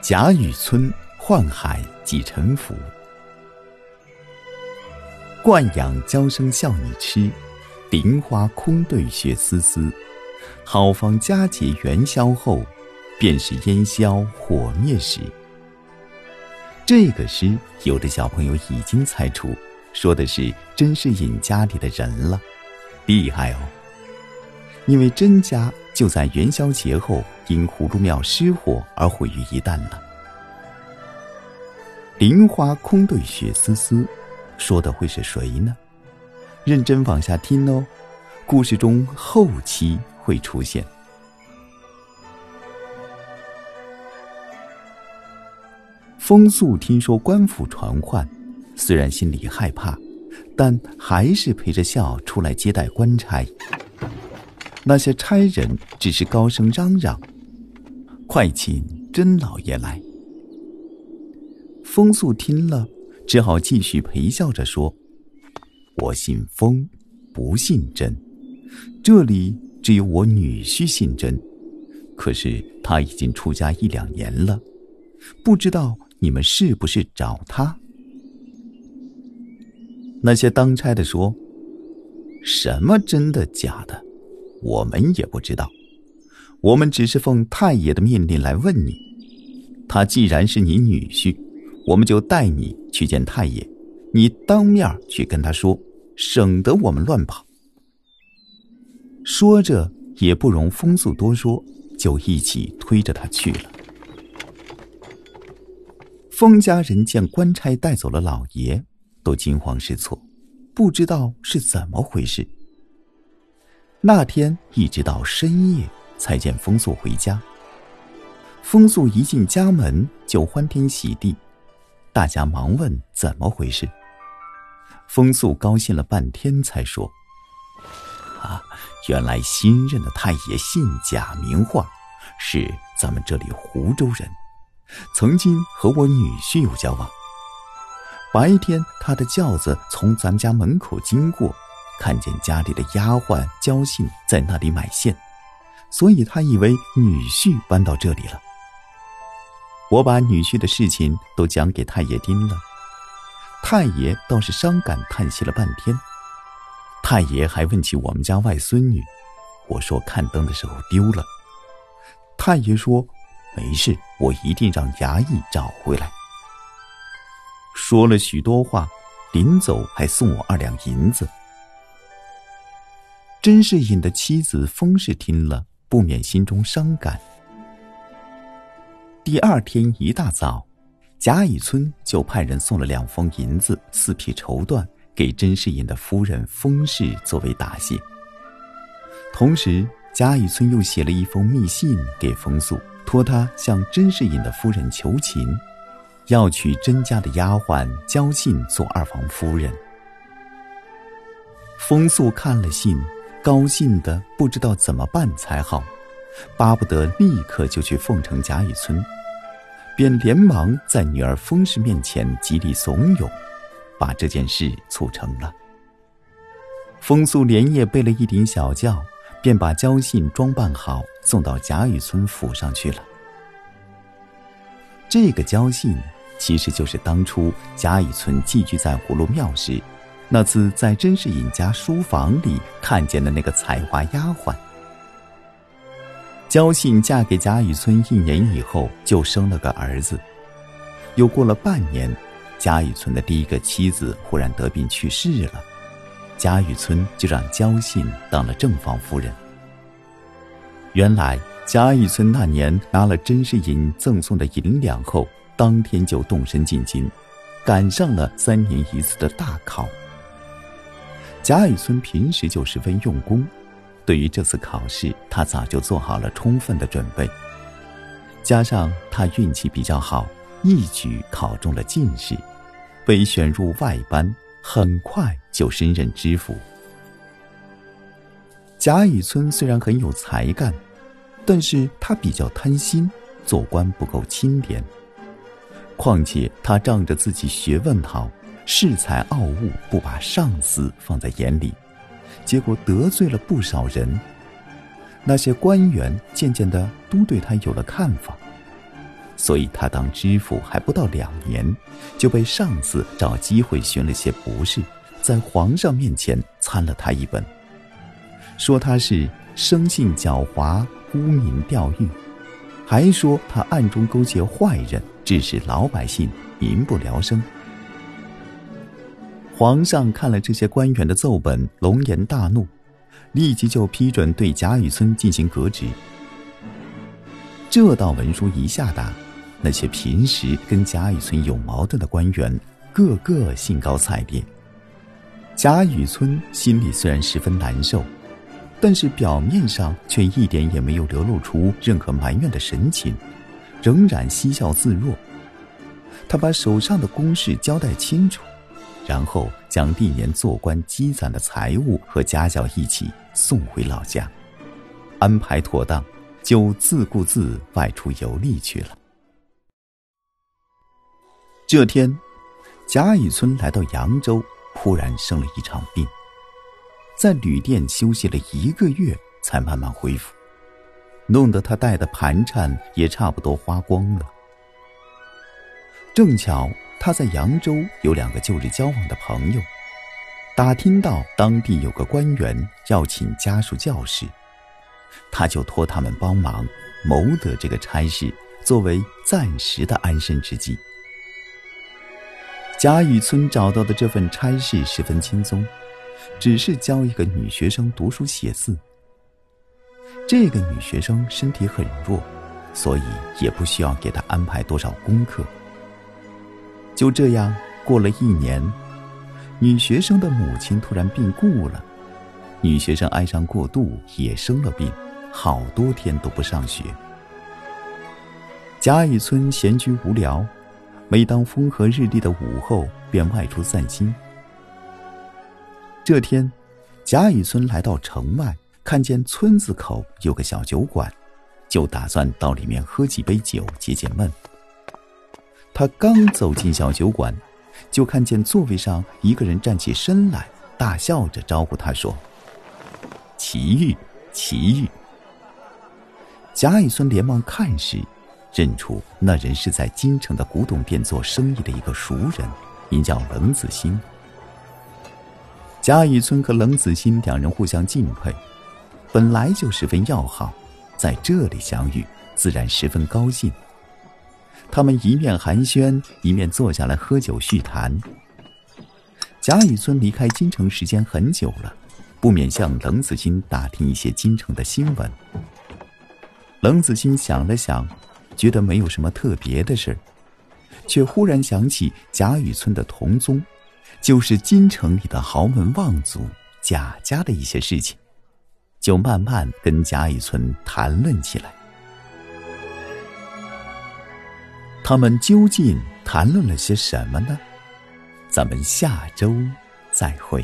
贾雨村宦海几沉浮。惯养娇生笑你痴，菱花空对雪丝丝。好房佳节元宵后，便是烟消火灭时。这个诗，有的小朋友已经猜出，说的是甄士隐家里的人了，厉害哦！因为甄家就在元宵节后因葫芦庙失火而毁于一旦了。林花空对雪丝丝，说的会是谁呢？认真往下听哦，故事中后期会出现。风素听说官府传唤，虽然心里害怕，但还是陪着笑出来接待官差。那些差人只是高声嚷嚷：“快请甄老爷来。”风素听了，只好继续陪笑着说：“我姓风，不姓甄。这里只有我女婿姓甄，可是他已经出家一两年了，不知道。”你们是不是找他？那些当差的说：“什么真的假的，我们也不知道。我们只是奉太爷的命令来问你。他既然是你女婿，我们就带你去见太爷，你当面去跟他说，省得我们乱跑。”说着，也不容风素多说，就一起推着他去了。封家人见官差带走了老爷，都惊慌失措，不知道是怎么回事。那天一直到深夜才见风素回家。风素一进家门就欢天喜地，大家忙问怎么回事。风素高兴了半天才说：“啊，原来新任的太爷姓贾名化，是咱们这里湖州人。”曾经和我女婿有交往。白天，他的轿子从咱家门口经过，看见家里的丫鬟焦信在那里买线，所以他以为女婿搬到这里了。我把女婿的事情都讲给太爷听了，太爷倒是伤感叹息了半天。太爷还问起我们家外孙女，我说看灯的时候丢了。太爷说。没事，我一定让衙役找回来。说了许多话，临走还送我二两银子。甄士隐的妻子封氏听了，不免心中伤感。第二天一大早，贾雨村就派人送了两封银子、四匹绸缎给甄士隐的夫人封氏作为答谢。同时，贾雨村又写了一封密信给风素。托他向甄士隐的夫人求情，要娶甄家的丫鬟焦信做二房夫人。风素看了信，高兴的不知道怎么办才好，巴不得立刻就去凤城贾雨村，便连忙在女儿封氏面前极力怂恿，把这件事促成了。风素连夜备了一顶小轿。便把焦信装扮好，送到贾雨村府上去了。这个焦信其实就是当初贾雨村寄居在葫芦庙时，那次在甄士隐家书房里看见的那个采花丫鬟。焦信嫁给贾雨村一年以后，就生了个儿子。又过了半年，贾雨村的第一个妻子忽然得病去世了。贾雨村就让焦信当了正房夫人。原来贾雨村那年拿了甄士隐赠送的银两后，当天就动身进京，赶上了三年一次的大考。贾雨村平时就十分用功，对于这次考试，他早就做好了充分的准备。加上他运气比较好，一举考中了进士，被选入外班。很快就升任知府。贾雨村虽然很有才干，但是他比较贪心，做官不够清廉。况且他仗着自己学问好，恃才傲物，不把上司放在眼里，结果得罪了不少人。那些官员渐渐的都对他有了看法。所以他当知府还不到两年，就被上司找机会寻了些不是，在皇上面前参了他一本，说他是生性狡猾，沽名钓誉，还说他暗中勾结坏人，致使老百姓民不聊生。皇上看了这些官员的奏本，龙颜大怒，立即就批准对贾雨村进行革职。这道文书一下达。那些平时跟贾雨村有矛盾的官员，个个兴高采烈。贾雨村心里虽然十分难受，但是表面上却一点也没有流露出任何埋怨的神情，仍然嬉笑自若。他把手上的公事交代清楚，然后将历年做官积攒的财物和家教一起送回老家，安排妥当，就自顾自外出游历去了。这天，贾雨村来到扬州，忽然生了一场病，在旅店休息了一个月，才慢慢恢复，弄得他带的盘缠也差不多花光了。正巧他在扬州有两个旧日交往的朋友，打听到当地有个官员要请家属教士，他就托他们帮忙，谋得这个差事，作为暂时的安身之计。贾雨村找到的这份差事十分轻松，只是教一个女学生读书写字。这个女学生身体很弱，所以也不需要给她安排多少功课。就这样过了一年，女学生的母亲突然病故了，女学生哀伤过度，也生了病，好多天都不上学。贾雨村闲居无聊。每当风和日丽的午后，便外出散心。这天，贾雨村来到城外，看见村子口有个小酒馆，就打算到里面喝几杯酒解解闷。他刚走进小酒馆，就看见座位上一个人站起身来，大笑着招呼他说：“奇遇，奇遇。”贾雨村连忙看时。认出那人是在京城的古董店做生意的一个熟人，名叫冷子兴。贾雨村和冷子兴两人互相敬佩，本来就十分要好，在这里相遇，自然十分高兴。他们一面寒暄，一面坐下来喝酒叙谈。贾雨村离开京城时间很久了，不免向冷子兴打听一些京城的新闻。冷子兴想了想。觉得没有什么特别的事，却忽然想起贾雨村的同宗，就是京城里的豪门望族贾家的一些事情，就慢慢跟贾雨村谈论起来。他们究竟谈论了些什么呢？咱们下周再会。